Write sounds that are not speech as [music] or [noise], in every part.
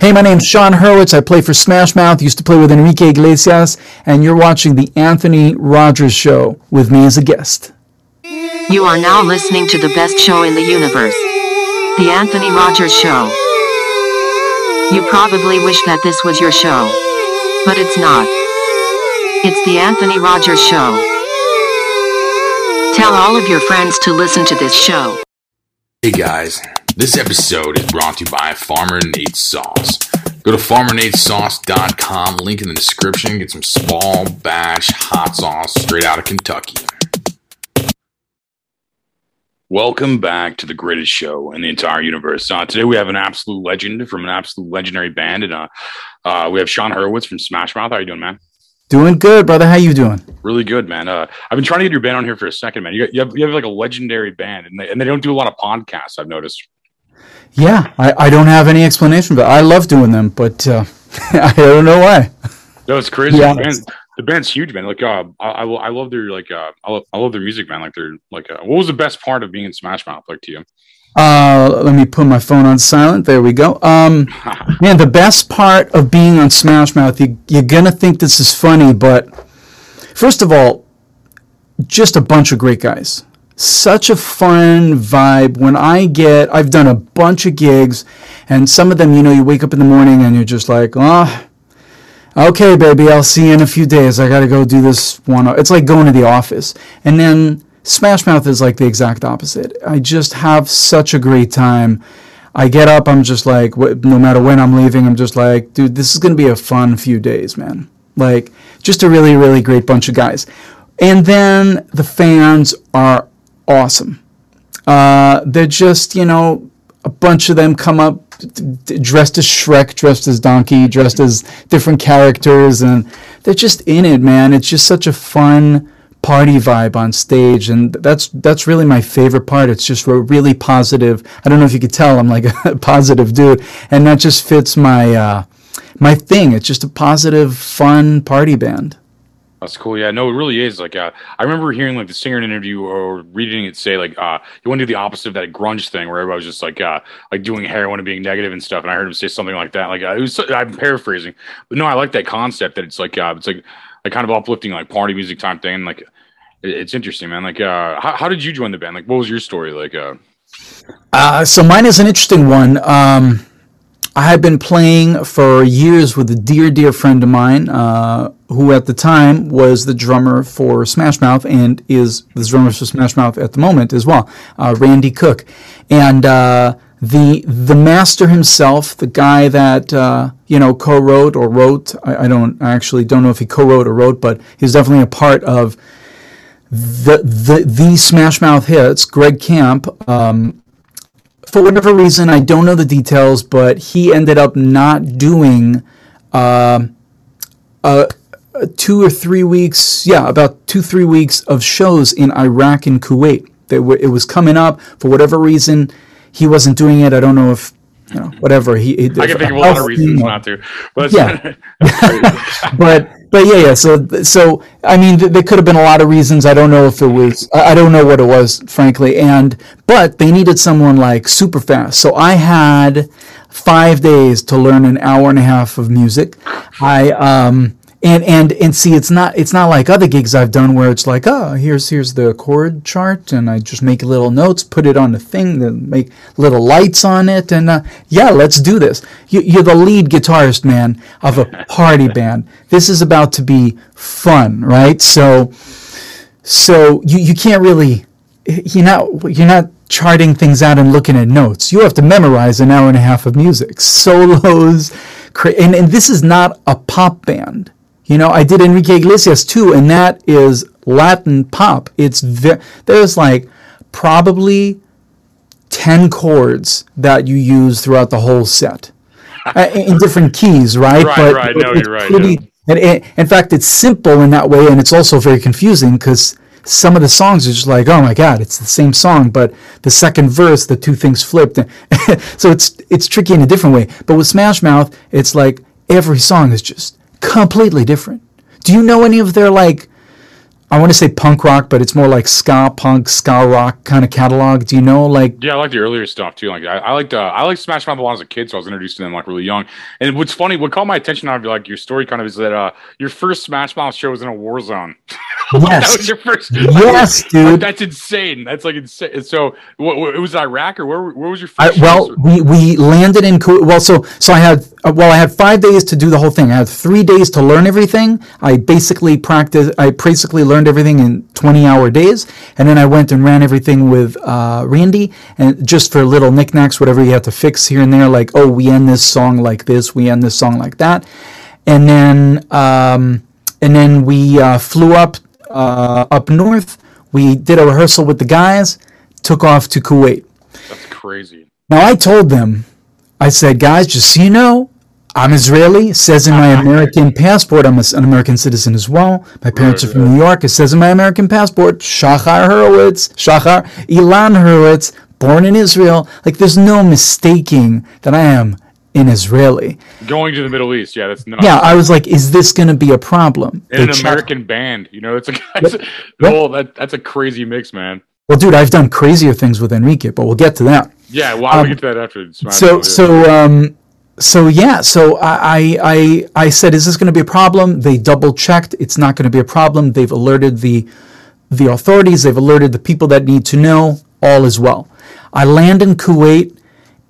Hey, my name's Sean Hurwitz. I play for Smash Mouth, used to play with Enrique Iglesias, and you're watching The Anthony Rogers Show with me as a guest. You are now listening to the best show in the universe. The Anthony Rogers Show. You probably wish that this was your show. But it's not. It's the Anthony Rogers Show. Tell all of your friends to listen to this show. Hey guys, this episode is brought to you by Farmer Nate's Sauce. Go to farmernatessauce.com, link in the description, get some small batch hot sauce straight out of Kentucky. Welcome back to the greatest show in the entire universe. Uh, today we have an absolute legend from an absolute legendary band, and uh, uh, we have Sean Hurwitz from Smash Mouth. How are you doing, man? Doing good, brother. How you doing? Really good, man. Uh, I've been trying to get your band on here for a second, man. You, you, have, you have like a legendary band, and they, and they don't do a lot of podcasts. I've noticed. Yeah, I, I don't have any explanation, but I love doing them, but uh, [laughs] I don't know why. No, it's crazy. The, band, the band's huge, man. Like, uh, I, I, I love their like, uh, I love, I love their music, man. Like, they're like, uh, what was the best part of being in Smash Mouth, like to you? Uh, let me put my phone on silent. There we go. Um, [laughs] man, the best part of being on Smash Mouth, you, you're gonna think this is funny, but first of all, just a bunch of great guys. Such a fun vibe. When I get, I've done a bunch of gigs, and some of them, you know, you wake up in the morning and you're just like, oh, okay, baby, I'll see you in a few days. I gotta go do this one. It's like going to the office, and then Smash Mouth is like the exact opposite. I just have such a great time. I get up, I'm just like, no matter when I'm leaving, I'm just like, dude, this is going to be a fun few days, man. Like, just a really, really great bunch of guys. And then the fans are awesome. Uh, they're just, you know, a bunch of them come up dressed as Shrek, dressed as Donkey, dressed as different characters, and they're just in it, man. It's just such a fun, party vibe on stage and that's that's really my favorite part it's just really positive i don't know if you could tell i'm like [laughs] a positive dude and that just fits my uh, my thing it's just a positive fun party band that's cool. Yeah, no, it really is. Like, uh, I remember hearing like the singer in an interview or reading it say like, uh, you want to do the opposite of that grunge thing where everybody was just like, uh, like doing heroin and being negative and stuff. And I heard him say something like that. Like, uh, it was, I'm paraphrasing, but no, I like that concept that it's like, uh, it's like, like kind of uplifting, like party music type thing. Like, it's interesting, man. Like, uh, how, how did you join the band? Like, what was your story? Like, uh, uh so mine is an interesting one. Um, I had been playing for years with a dear, dear friend of mine, uh, who at the time was the drummer for Smash Mouth and is the drummer for Smash Mouth at the moment as well, uh, Randy Cook, and uh, the the master himself, the guy that uh, you know co-wrote or wrote. I, I, don't I actually don't know if he co-wrote or wrote, but he's definitely a part of the the the Smash Mouth hits, Greg Camp. Um, for whatever reason, I don't know the details, but he ended up not doing uh, uh, two or three weeks. Yeah, about two three weeks of shows in Iraq and Kuwait. They were, it was coming up for whatever reason. He wasn't doing it. I don't know if you know, whatever. He, he I can think of a lot of reasons not to, but yeah, [laughs] [laughs] but but yeah, yeah. So so I mean, th- there could have been a lot of reasons. I don't know if it was. I don't know what it was, frankly. And but they needed someone like super fast. So I had five days to learn an hour and a half of music. I um and and and see it's not it's not like other gigs I've done where it's like oh here's here's the chord chart and I just make little notes put it on the thing then make little lights on it and uh, yeah let's do this. You, you're the lead guitarist man of a [laughs] party band. This is about to be fun right? So so you you can't really you're not you're not charting things out and looking at notes. You have to memorize an hour and a half of music solos and, and this is not a pop band you know, I did Enrique Iglesias too, and that is Latin pop. It's ve- there's like probably 10 chords that you use throughout the whole set uh, in different keys, right? Right, but, right. no, you're right. Pretty, yeah. and, and, in fact, it's simple in that way, and it's also very confusing because some of the songs are just like, oh my god, it's the same song, but the second verse, the two things flipped. [laughs] so it's it's tricky in a different way. But with Smash Mouth, it's like every song is just completely different. Do you know any of their like I want to say punk rock, but it's more like ska punk, ska rock kind of catalog. Do you know like? Yeah, I like the earlier stuff too. Like I, I liked uh, I liked Smash Mouth a lot as a kid, so I was introduced to them like really young. And what's funny, what caught my attention out of like your story kind of is that uh your first Smash Mouth show was in a war zone. [laughs] Like, Yes. that was your first. Yes, like, dude. that's insane. That's like insane. So, what, what, it was Iraq or where? Where was your I, well, we, we landed in. Well, so so I had uh, well, I had five days to do the whole thing. I had three days to learn everything. I basically practiced. I basically learned everything in twenty-hour days, and then I went and ran everything with uh, Randy, and just for little knickknacks, whatever you had to fix here and there, like oh, we end this song like this, we end this song like that, and then um, and then we uh, flew up uh, up north. We did a rehearsal with the guys, took off to Kuwait. that's crazy. Now I told them, I said, guys, just so you know, I'm Israeli. It says in my [laughs] American passport, I'm an American citizen as well. My parents are Right, from New York. It says in my American passport, Shachar Hurwitz, Shachar Ilan Hurwitz, born in Israel. Like, there's no mistaking that I am an Israeli. Going to the Middle East, yeah, that's not. Yeah, I was like, is this going to be a problem? in an American band, you know, it's a [laughs] Yep. well, that that's a crazy mix, man. Well, dude, I've done crazier things with Enrique, but we'll get to that. Yeah, well, I'll get to that after. Um, so so um so yeah so I, I i said is this going to be a problem? They double checked it's not going to be a problem. They've alerted the the authorities. They've alerted the people that need to know. All is well. I land in kuwait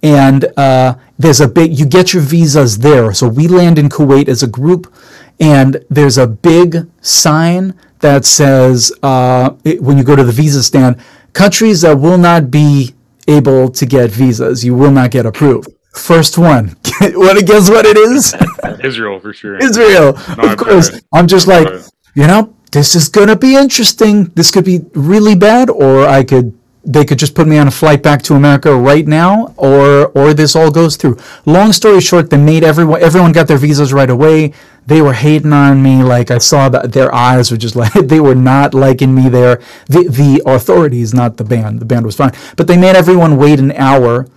and uh, there's a big you get your visas there. So we land in kuwait as a group and there's a big sign that says uh, it- when you go to the visa stand countries that will not be able to get visas you will not get approved first one [laughs] to guess what it is [laughs] Israel for sure. Israel. Of course. I'm just like, you know, this is going to be interesting. This could be really bad or I could they could just put me on a flight back to America right now or or this all goes through. Long story short, they made everyone everyone got their visas right away. They were hating on me like I saw that their eyes were just like [laughs] they were not liking me there. The the authorities, not the band. The band was fine. But they made everyone wait an hour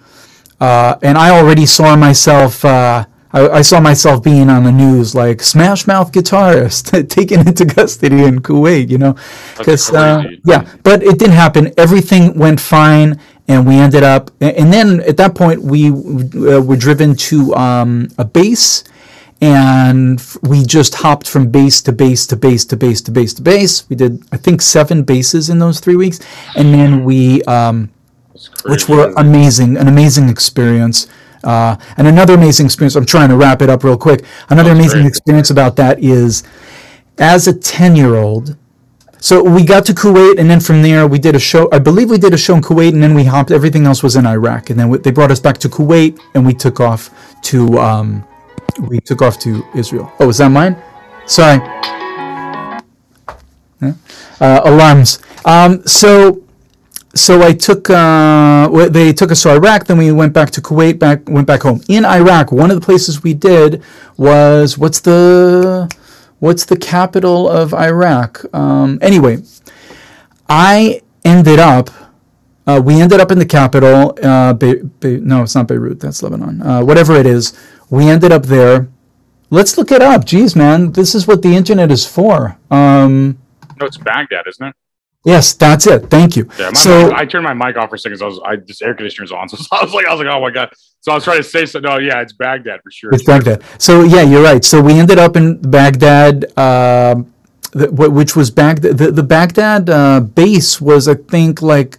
uh, and I already saw myself. Uh, I, I saw myself being on the news, like Smash Mouth guitarist [laughs] taken into custody in Kuwait. You know, because uh, yeah, but it didn't happen. Everything went fine, and we ended up. And then at that point, we uh, were driven to um, a base. And we just hopped from base to base to base to base to base to base. We did, I think, seven bases in those three weeks, and then we um, which were amazing, an amazing experience. Uh, and another amazing experience, I'm trying to wrap it up real quick. Another That's amazing great. experience about that is as a 10 year old, so we got to Kuwait, and then from there we did a show. I believe we did a show in Kuwait, and then we hopped. Everything else was in Iraq, and then we, they brought us back to Kuwait, and we took off to um, we took off to Israel. Oh, is that mine? Sorry. Yeah. Uh, alarms. Um, so so I took uh, they took us to Iraq. Then we went back to Kuwait. Back went back home. In Iraq, one of the places we did was what's the what's the capital of Iraq? Um, anyway, I ended up. Uh, we ended up in the capital. Uh, Be- Be- no, it's not Beirut. That's Lebanon. Uh, whatever it is, we ended up there. Let's look it up. Jeez, man, this is what the internet is for. Um, no, it's Baghdad, isn't it? Yes, that's it. Thank you. Yeah, so mic, I turned my mic off for a second. So I was, I this air conditioner's on, [laughs] so I was like, I was like, oh my god. So I was trying to say, so no, yeah, it's Baghdad for sure. It's Baghdad. So yeah, you're right. So we ended up in Baghdad, uh, the, which was Baghdad. The, the Baghdad uh, base was, I think, like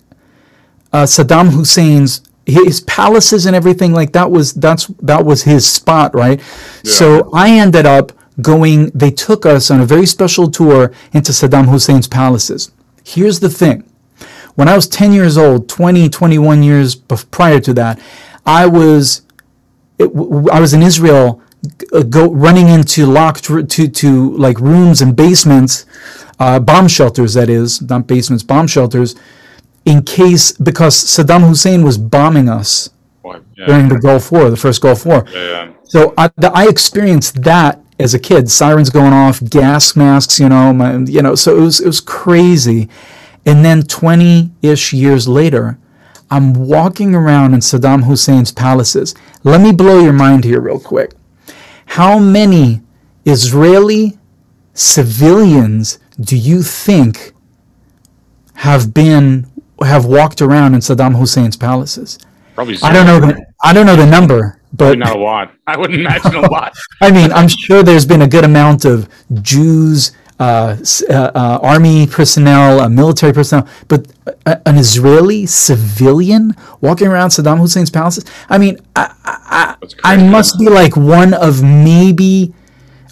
uh, Saddam Hussein's his palaces and everything like that was that's that was his spot, right? So I ended up going. They took us on a very special tour into Saddam Hussein's palaces. Here's the thing when I was 10 years old, 20, 21 years prior to that, I was it, I was in Israel, uh, go running into locked to to like rooms and basements, uh, bomb shelters. That is not basements, bomb shelters, in case because Saddam Hussein was bombing us? Yeah, during the Gulf War, the first Gulf War. yeah, yeah. So I, the, I experienced that as a kid. Sirens going off, gas masks, you know, my, you know. So it was it was crazy. And then twenty ish years later, I'm walking around in Saddam Hussein's palaces. Let me blow your mind here, real quick. How many Israeli civilians do you think have been have walked around in Saddam Hussein's palaces? Probably. I don't know the I don't know the number, but not a lot. I wouldn't imagine a lot. [laughs] I mean, I'm sure there's been a good amount of Jews, uh, uh, uh, army personnel, uh, military personnel, but a, an Israeli civilian walking around Saddam Hussein's palaces. I mean, I, I, I must be like one of maybe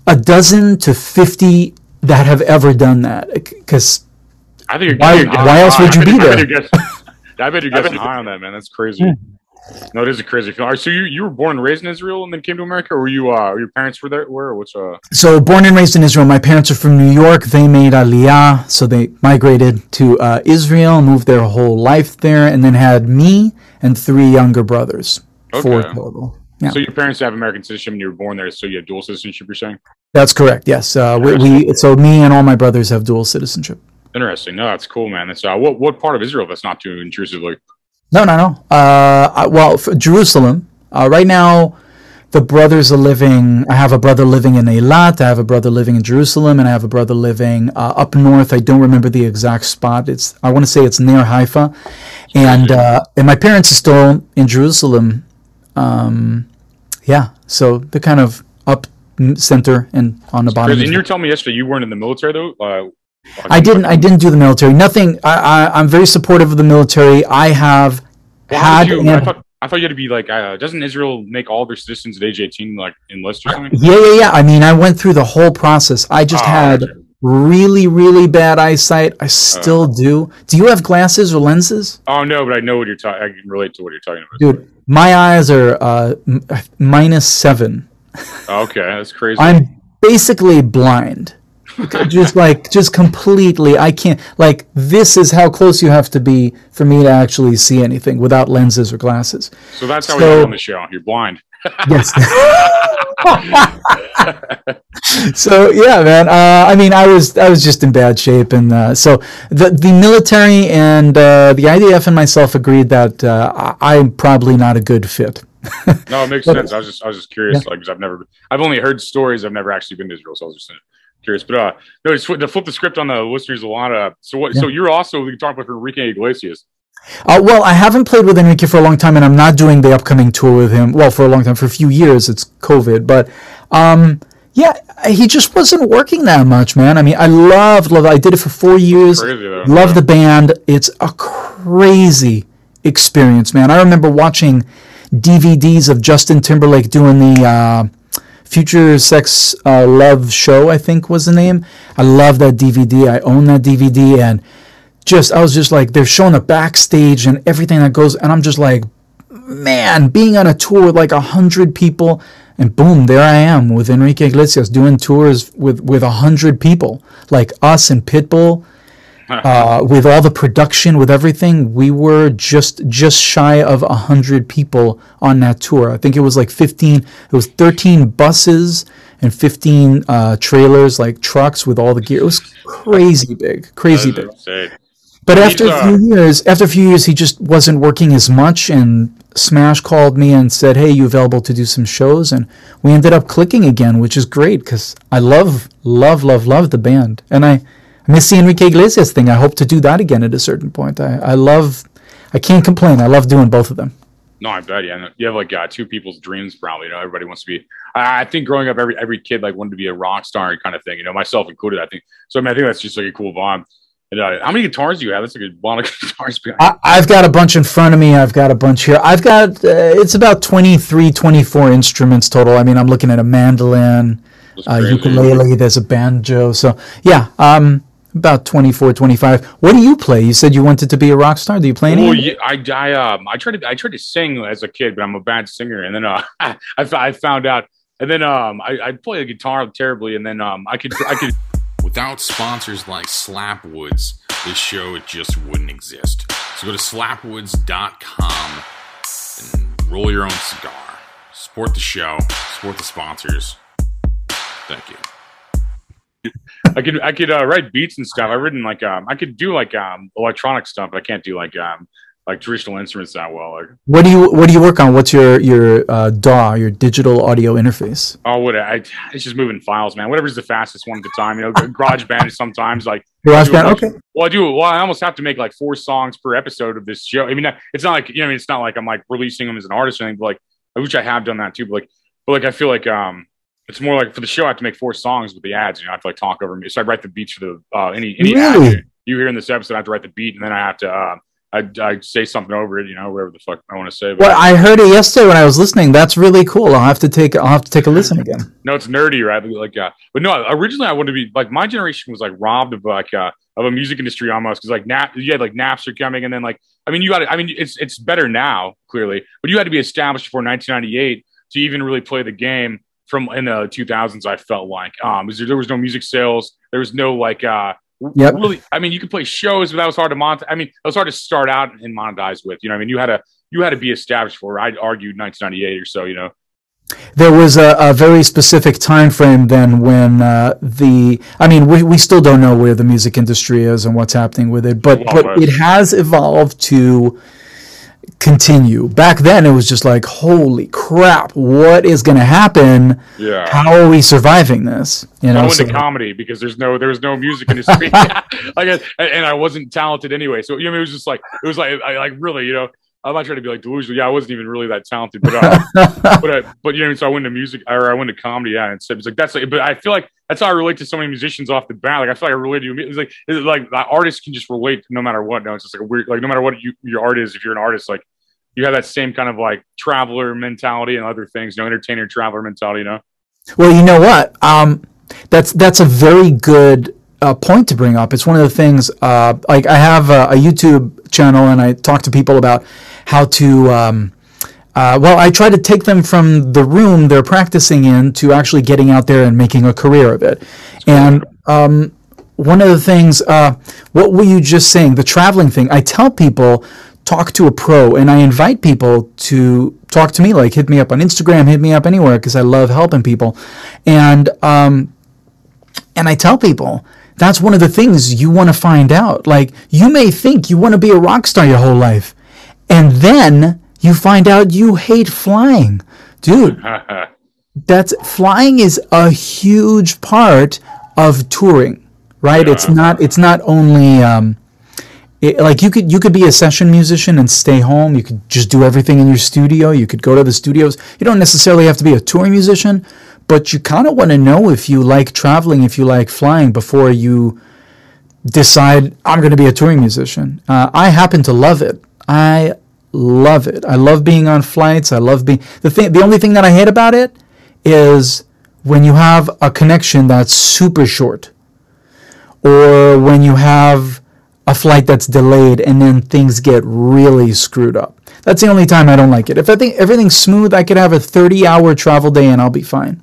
a dozen to fifty that have ever done that. Because I think you're Why- why else would you I be bet- I there? bet you're guessing- I bet you're guessing high on that, man. That's crazy. No, it is a crazy feeling. All right, so you you were born and raised in Israel and then came to America, or were you uh your parents were there? Where? What's uh? So, born and raised in Israel. My parents are from New York. They made Aliyah, so they migrated to uh, Israel, moved their whole life there, and then had me and three younger brothers. Four Okay. total. Yeah, So your parents have American citizenship, and you were born there, so you have dual citizenship. You're saying? that's correct. Yes, uh, we, we so me and all my brothers have dual citizenship. Interesting. No, that's cool, man. That's uh, what what part of Israel that's not too intrusive? Like, No, no, no. Uh, well, for Jerusalem. Uh, right now, the brothers are living. I have a brother living in Eilat. I have a brother living in Jerusalem, and I have a brother living uh, up north. I don't remember the exact spot. It's. I want to say it's near Haifa, and uh, and my parents are still in Jerusalem. Um, yeah, so they're kind of up center and on the bottom. and you were telling me yesterday you weren't in the military though. I didn't. I didn't do the military. Nothing. I, I, I'm very supportive of the military. I have Well, had. you, I thought I thought you had to be like, uh, doesn't Israel make all their citizens at age 18 like enlist or something? Yeah, yeah, yeah. I mean, I went through the whole process. I just Oh, had okay. really, really bad eyesight. I still Uh. do. Do you have glasses or lenses? Oh no, but I know what you're talking. I can relate to what you're talking about. Dude, my eyes are uh, m- minus seven. Okay, that's crazy. I'm basically blind. [laughs] just like, just completely. I can't, like, this is how close you have to be for me to actually see anything without lenses or glasses. so that's how so- we're on the show. You're blind. [laughs] Yes. [laughs] so yeah, man. Uh, I mean, I was I was just in bad shape, and uh, so the the military and uh, the IDF and myself agreed that uh, I'm probably not a good fit. No, it makes sense. I was just I was just curious, like because I've never I've only heard stories. I've never actually been to Israel, so I was just curious. But uh, no, just to flip the script on the listeners a lot. Uh, so what? So you're also we can talk about Enrique Iglesias. Uh, well, I haven't played with Enrique for a long time, and I'm not doing the upcoming tour with him. Well, for a long time, for a few years, it's COVID, but um, yeah, he just wasn't working that much, man. I mean, I loved, loved. I did it for four years. Crazy. Love the band. It's a crazy experience, man. I remember watching DVDs of Justin Timberlake doing the uh, Future Sex uh, Love Show, I think was the name. I love that DVD. I own that DVD, and just I was just like, they're showing the backstage and everything that goes, and I'm just like, man, being on a tour with like a hundred people, and boom, there I am with Enrique Iglesias doing tours with with a hundred people, like us and Pitbull [laughs] uh, with all the production, with everything, we were just just shy of a hundred people on that tour. I think it was like fifteen. It was thirteen buses and fifteen uh, trailers, like trucks with all the gear. It was crazy big, crazy big. Insane. But after a uh, few years, after a few years, he just wasn't working as much. And Smash called me and said, "Hey, you available to do some shows?" And we ended up clicking again, which is great because I love, love, love, love the band, and I miss the Enrique Iglesias thing. I hope to do that again at a certain point. I, I love, I can't complain. I love doing both of them. No, I bet. Yeah, you have like uh, two people's dreams. Probably, you know, everybody wants to be. I, I think growing up, every every kid like wanted to be a rock star kind of thing. You know, myself included. I think so. I mean, I think that's just like a cool vibe. And, uh, how many guitars do you have? That's like a lot of [laughs] guitars. behind. I, I've got a bunch in front of me. I've got a bunch here. I've got, uh, it's about 23, 24 instruments total. I mean, I'm looking at a mandolin, uh, ukulele, there's a banjo. So, yeah, um, about 24, 25. What do you play? You said you wanted to be a rock star. Do you play any? Well, yeah, I, I, um, I tried to, I tried to sing as a kid, but I'm a bad singer. And then, uh, [laughs] I, f- I found out, and then, um, I, I play the guitar terribly, and then, um, I could, I could. [laughs] Without sponsors like Slapwoods, this show it just wouldn't exist. So go to slapwoods.com and roll your own cigar. Support the show, support the sponsors. Thank you. I could I could uh, write beats and stuff. I've written like um I could do like um electronic stuff, but I can't do like um like traditional instruments that well. Like, What do you What do you work on? What's your your uh, DAW, your digital audio interface? oh, what I, it's just moving files, man. Whatever's the fastest one at the time. You know, GarageBand sometimes like. GarageBand. Okay. Well, I do. Well, I almost have to make like four songs per episode of this show. I mean, it's not like you know, I mean, it's not like I'm like releasing them as an artist or anything. But like, I wish I have done that too. But like, but like, I feel like um, it's more like for the show, I have to make four songs with the ads. You know, I have to like talk over me. So I write the beats for the uh, any any Really? ad you hear in this episode. I have to write the beat, and then I have to uh, I I say something over it. You know, whatever the fuck I want to say. But Well, I heard it yesterday when I was listening. That's really cool. I'll have to take I'll have to take a listen again. no, it's nerdy, right? Like, uh, but no, originally I wanted to be like my generation was like robbed of like uh, of a music industry almost because like Nap, you had like Napster coming, and then like I mean, you got I mean, it's it's better now clearly, but you had to be established before 1998 to even really play the game from in the 2000s. I felt like um, because there was no music sales, there was no like uh. Really, I mean, you could play shows, but that was hard to monetize. I mean, it was hard to start out and monetize with. You know, I mean, you had to you had to be established for. I'd argue 1998 or so. You know, There was a, a very specific time frame then when uh, the I mean we, we still don't know where the music industry is and what's happening with it, but but- it has evolved to continue. Back then it was just like holy crap, what is going to happen? yeah. How are we surviving this? You I know, went so- to comedy because there's no there was no music industry, [laughs] [laughs] like, and and I wasn't talented anyway. So you know, it was just like it was like I like really, you know, I'm not trying to be like delusional. Yeah, I wasn't even really that talented, but [laughs] uh, but I, but you know, so I went to music or I went to comedy. Yeah, and so it's like that's like, but I feel like that's how I relate to so many musicians off the bat. Like I feel like I relate to you. It's like it's like the artists can just relate no matter what. No, it's just like a weird like no matter what you, your art is. If you're an artist, like you have that same kind of like traveler mentality and other things. You know, entertainer traveler mentality. You know. Well, you know what? Um, that's that's a very good uh, point to bring up. It's one of the things. Uh, like I have a, a YouTube channel, and I talk to people about how to. Um, uh, well, I try to take them from the room they're practicing in to actually getting out there and making a career of it. And um, one of the things, uh, what were you just saying? The traveling thing. I tell people talk to a pro, and I invite people to talk to me. Like hit me up on Instagram, hit me up anywhere because I love helping people. And um, and I tell people that's one of the things you want to find out. Like you may think you want to be a rock star your whole life, and then you find out you hate flying, dude [laughs] that's flying is a huge part of touring right? It's not it's not only um, it, like you could you could be a session musician and stay home. You could just do everything in your studio. You could go to the studios. You don't necessarily have to be a touring musician but you kind of want to know if you like traveling if you like flying before you decide i'm going to be a touring musician. Uh, i happen to love it i love it i love being on flights i love being the thing the only thing that i hate about it is when you have a connection that's super short or when you have a flight that's delayed and then things get really screwed up. That's the only time I don't like it. If I think everything's smooth, I could have a 30 hour travel day and I'll be fine.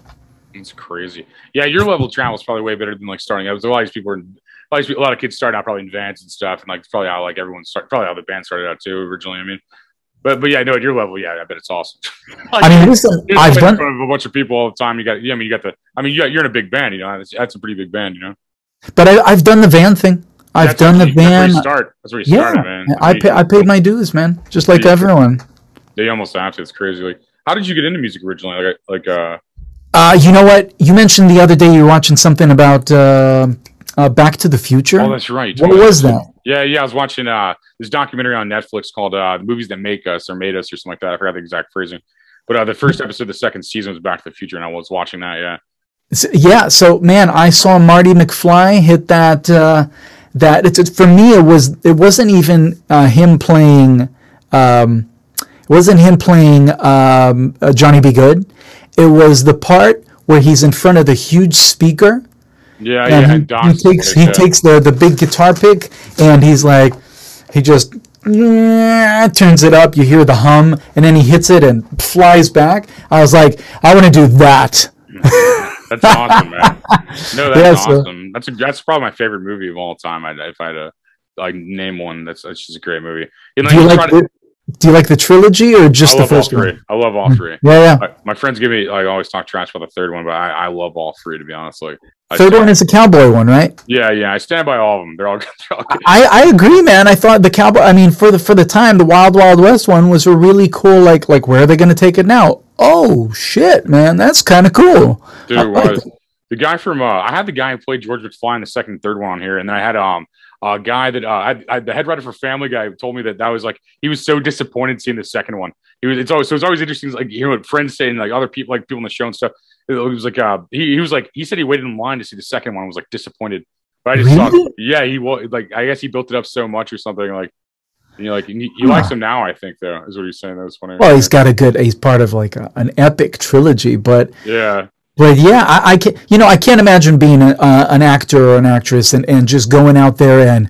It's crazy. Yeah, your level of travel is probably way better than like starting out. There's a lot of these people are, a lot of kids start out probably in vans and stuff, and like probably how like everyone start, probably how the band started out too originally. I mean, but but yeah, no, at your level, yeah, I bet it's awesome. [laughs] I mean, listen, I've done, a bunch of people all the time. You got, yeah, I mean, you got the, I mean, you got, you're in a big band, you know, that's, that's a pretty big band, you know. but I, I've done the van thing. I've That's done the That's van. you start. That's where you Yeah, started, man. I, pay, I paid my dues, man, just like Yeah. everyone. They almost have to. It's crazy. Like, how did you get into music originally? Like, like, uh, Uh, you know what? You mentioned the other day you were watching something about uh, uh, Back to the Future. oh, that's right. what was that? Yeah, yeah. I was watching uh this documentary on Netflix called uh the movies that make us or made us or something like that. I forgot the exact phrasing. But uh, the first episode of the second season was Back to the Future, and I was watching that. Yeah, Yeah, so man, I saw Marty McFly hit that. Uh, that it's, it's for me. It was. It wasn't even uh, him playing. Um, it wasn't him playing um, uh, Johnny B. Goode. It was the part where he's in front of the huge speaker yeah, and yeah. he, he takes he takes the the big guitar pick and he's like he just turns it up you hear the hum and then he hits it and flies back i was like i want to do that [laughs] That's awesome, man. No, that's Yeah, so- awesome. That's a, that's probably my favorite movie of all time. I, if I had to uh, like name one, that's that's just a great movie. And do you you like to- Do you like the trilogy or just the first three. one? I love all hmm. three. Yeah, yeah. My, my friends give me like always talk trash about the third one, but I, I love all three to be honest. Like I Third one is the cowboy one, right? Yeah, yeah. I stand by all of them. They're all, [laughs] they're all good. I, I agree, man. I thought the cowboy. I mean, for the for the time, the Wild Wild West one was a really cool. Like like where are they going to take it now? Oh shit, man, that's kind of cool. Dude, I like was the guy from uh, I had the guy who played George McFly in the second and third one on here, and then I had um a guy that uh, I, I, the head writer for Family Guy told me that that was like he was so disappointed seeing the second one. He was it's always so it's always interesting like hearing what friends say and like other people like people in the show and stuff. It was like uh he, he was like he said he waited in line to see the second one and was like disappointed. But I just Really? thought yeah he was like I guess he built it up so much or something like you know like he, he likes him now I think though is what he's saying that was funny. Well, he's got a good. He's part of like a, an epic trilogy, but yeah But yeah, I, I can you know I can't imagine being a, uh, an actor or an actress and, and just going out there and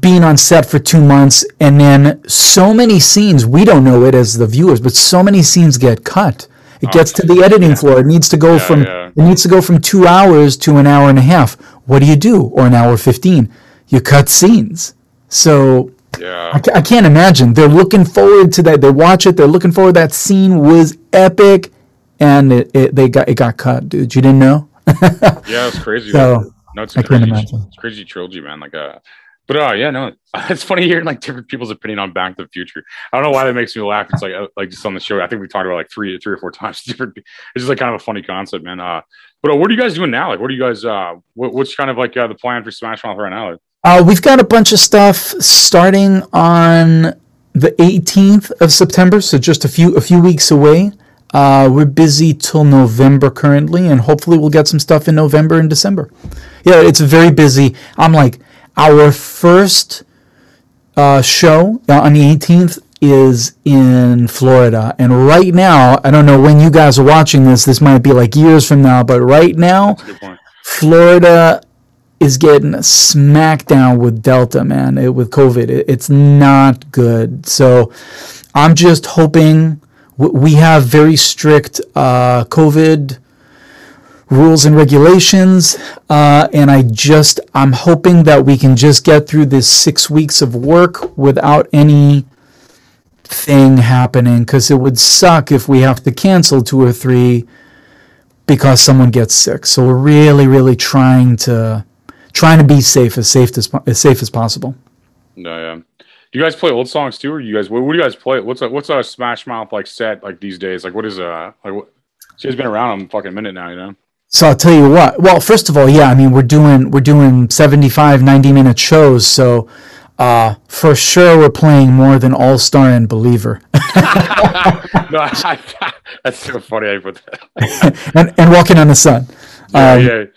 being on set for two months and then so many scenes we don't know it as the viewers, but so many scenes get cut. It gets to the editing floor. It needs to go from yeah. it needs to go from two hours to an hour and a half. What do you do? Or an hour fifteen? You cut scenes. So yeah. I, I can't imagine. They're looking forward to that. They watch it. They're looking forward. That scene was epic, and it, it they got it got cut, dude. You didn't know? [laughs] Yeah, it's crazy. So, no, it's a I can't imagine. it's crazy trilogy, man. Like, uh, but uh, yeah, no, [laughs] it's funny hearing like different people's opinion on Back to the Future. I don't know why that makes me laugh. It's like uh, like just on the show. I think we talked about like three, three or four [laughs] times. Different. It's just like kind of a funny concept, man. Uh, but uh, what are you guys doing now? Like, what are you guys? Uh, what, what's kind of like uh, the plan for Smash Mouth right now? Uh, we've got a bunch of stuff starting on the 18th of September, so just a few a few weeks away. Uh, we're busy till November currently, and hopefully we'll get some stuff in November and December. Yeah, it's very busy. I'm like, our first uh, show on the 18th is in Florida, and right now, I don't know when you guys are watching this. This might be like years from now, but right now. Florida is getting smacked down with Delta, man, it, with COVID. It, it's not good. So I'm just hoping w- we have very strict uh, COVID rules and regulations, uh, and I just I'm hoping that we can just get through this six weeks of work without any thing happening because it would suck if we have to cancel two or three because someone gets sick. So we're really, really trying to trying to be safe as safe as as safe as possible. No, yeah. Do you guys play old songs too, or you guys? What, what do you guys play? What's a what's a Smash Mouth like set like these days? Like, what is uh like? What, she has been around a fucking minute now, you know. So I'll tell you what. Well, first of all, yeah, I mean we're doing we're doing 75 90 minute shows, so uh, for sure we're playing more than All Star and Believer. [laughs] no, I, [laughs] that's so funny. I put that. [laughs] and and Walking on the Sun. Yeah, Um,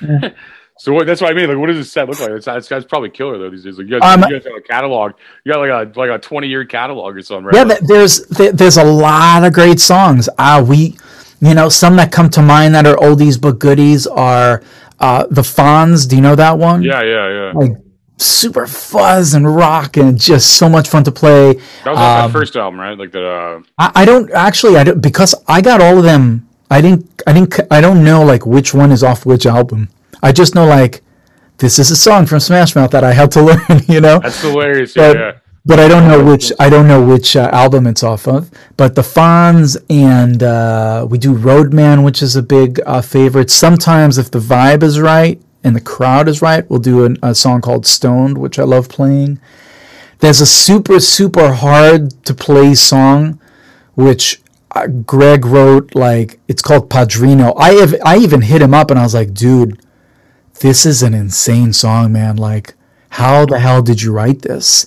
yeah. so what, that's what I mean. Like, what does this set look like? It's, it's, it's probably killer though these days. Like, you, guys, Um, you guys have a catalog. You got like a like a twenty year catalog or something, right? Yeah, th- there's th- there's a lot of great songs. Ah, we, you know, some that come to mind that are oldies but goodies are uh, the Fonz. Do you know that one? yeah, yeah, yeah. Like super fuzz and rock and just so much fun to play. That was like that first album, right? Like the uh, I, I don't actually I don't because I got all of them. I didn't I didn't I don't know like which one is off which album. I just know like this is a song from Smash Mouth that I had to [laughs] learn. You know. that's hilarious. Yeah, but, yeah. But I don't know which I don't know which uh, album it's off of. But the Fonz and uh, we do Roadman, which is a big uh, favorite. Sometimes, if the vibe is right and the crowd is right, we'll do an, a song called Stoned, which I love playing. There's a super super hard to play song, which uh, Greg wrote. Like it's called Padrino. I have I even hit him up and I was like, dude, this is an insane song, man. Like, how the hell did you write this?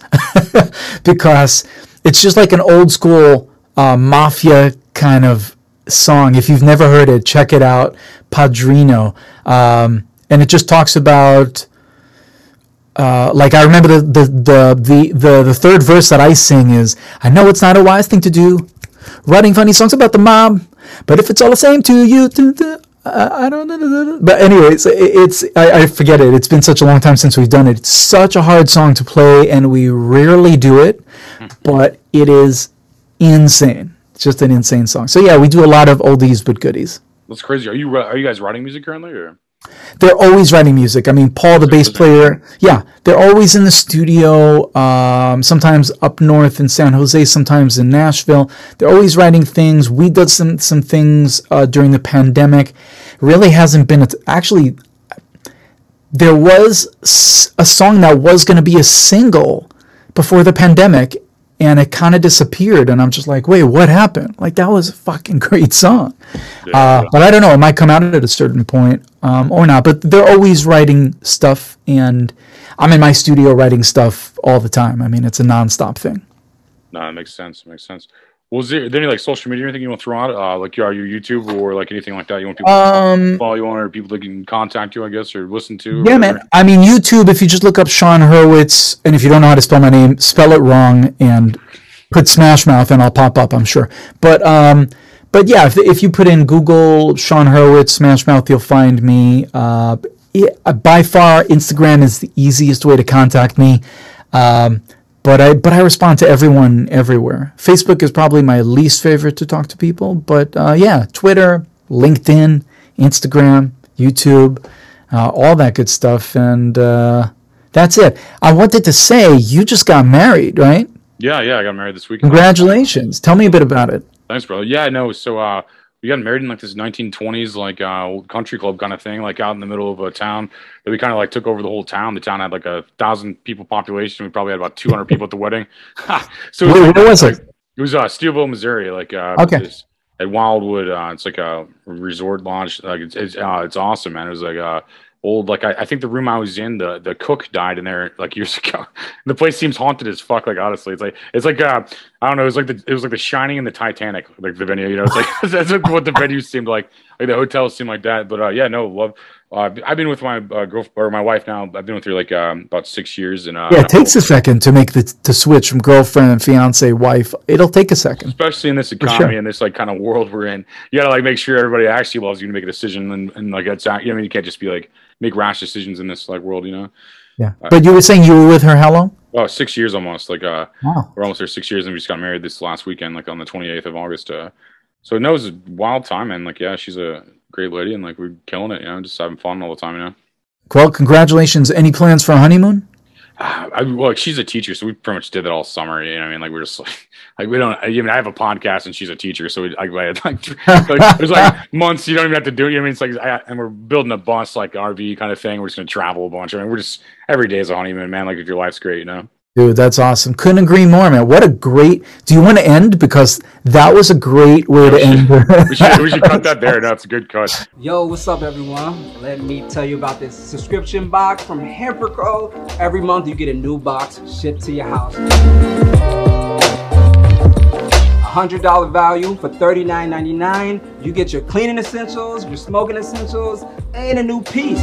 [laughs] because it's just like an old school uh, mafia kind of song. If you've never heard it, check it out. Padrino. Um, and it just talks about. Uh, like I remember the the, the the the the third verse that I sing is I know it's not a wise thing to do, writing funny songs about the mob, but if it's all the same to you, I I don't know. But anyways, it- it's I, I forget it. It's been such a long time since we've done it. It's such a hard song to play, and we rarely do it, hmm. but it is insane. It's just an insane song. So yeah, we do a lot of oldies but goodies. That's crazy. Are you are you guys writing music currently? Or They're always writing music. I mean, Paul, the bass player, yeah, they're always in the studio. Um, sometimes up north in San Jose, sometimes in Nashville. They're always writing things. We did some some things uh, during the pandemic. Really hasn't been a t- actually. There was a song that was going to be a single before the pandemic, and it kind of disappeared. And I'm just like, wait, what happened? Like that was a fucking [laughs] great song. Uh, but I don't know. It might come out at a certain point um, or not. But they're always writing stuff, and I'm in my studio writing stuff all the time. I mean, it's a nonstop thing. No, that makes sense. It makes sense. Was there, there any like social media or anything you want to throw out, uh, like your your YouTube or like anything like that? You want people um, to follow you on, or people that can contact you, I guess, or listen to? Yeah, man. I mean, YouTube. If you just look up Sean Hurwitz, and if you don't know how to spell my name, spell it wrong and put Smash Mouth, and I'll pop up. I'm sure. But um, but yeah, if, if you put in Google Sean Hurwitz Smash Mouth, you'll find me. Uh, by far, Instagram is the easiest way to contact me. Um, but I but I respond to everyone everywhere. Facebook is probably my least favorite to talk to people, but uh, yeah, Twitter, LinkedIn, Instagram, YouTube, uh, all that good stuff, and uh, that's it. I wanted to say you just got married, right? Yeah, yeah, I got married this week. Congratulations! Tell me a bit about it. Thanks, brother. Yeah, no. So uh, we got married in like this 1920s like uh, country club kind of thing, like out in the middle of a town. That we kind of like took over the whole town. The town had like a thousand people population. We probably had about 200 people at the wedding. [laughs] so it was, like, where was it? It was uh, Steelville, Missouri. Like uh, okay. At Wildwood, uh, it's like a resort lodge. Like it's it's, uh, it's awesome, man. It was like uh, old like I, I, think the room I was in the the cook died in there like years [laughs] ago. the place seems haunted as fuck. Like honestly, it's like it's like uh I don't know. It was like the it was like the Shining and the Titanic, like the venue. You know, it's like [laughs] that's what the venue seemed like. Like the hotels seemed like that. But uh, yeah, no love. Uh, I've been with my uh, girlfriend or my wife now. I've been with her like um, about six years, and uh, yeah, it takes a second to make the to switch from girlfriend and fiance wife. It'll take a second, especially in this economy and this like kind of world we're in. You gotta like make sure everybody actually loves you to make a decision, and, and like it's you know, I mean, you can't just be like make rash decisions in this like world, you know. Yeah, uh, but you were saying you were with her how long? Oh, six years almost. Like, uh, wow. we're almost there six years, and we just got married this last weekend, like on the 28th of August. Uh, so no, it was a wild time, and like, yeah, she's a great lady, and like we're killing it, you know, just having fun all the time, you know. Well, congratulations. Any plans for a honeymoon? Ah, I, well, she's a teacher, so we pretty much did that all summer. You know, I mean, like we're just like, [laughs] like we don't. I mean, I have a podcast, and she's a teacher, so we, like, like, [laughs] like there's like months you don't even have to do it. You know, I mean, it's like, I, and we're building a bus, like RV kind of thing. We're just gonna travel a bunch. I mean, we're just every day is a honeymoon, man. Like if your life's great, you know. Dude, that's awesome. Couldn't agree more, man. What a great. Do you want to end? Because that was a great way to end. we, should, we should cut that there. [laughs] That's a good cut. Yo, what's up, everyone? Let me tell you about this subscription box from HemperCo. Every month, you get a new box shipped to your house. $100 value for $39.99. You get your cleaning essentials, your smoking essentials, and a new piece.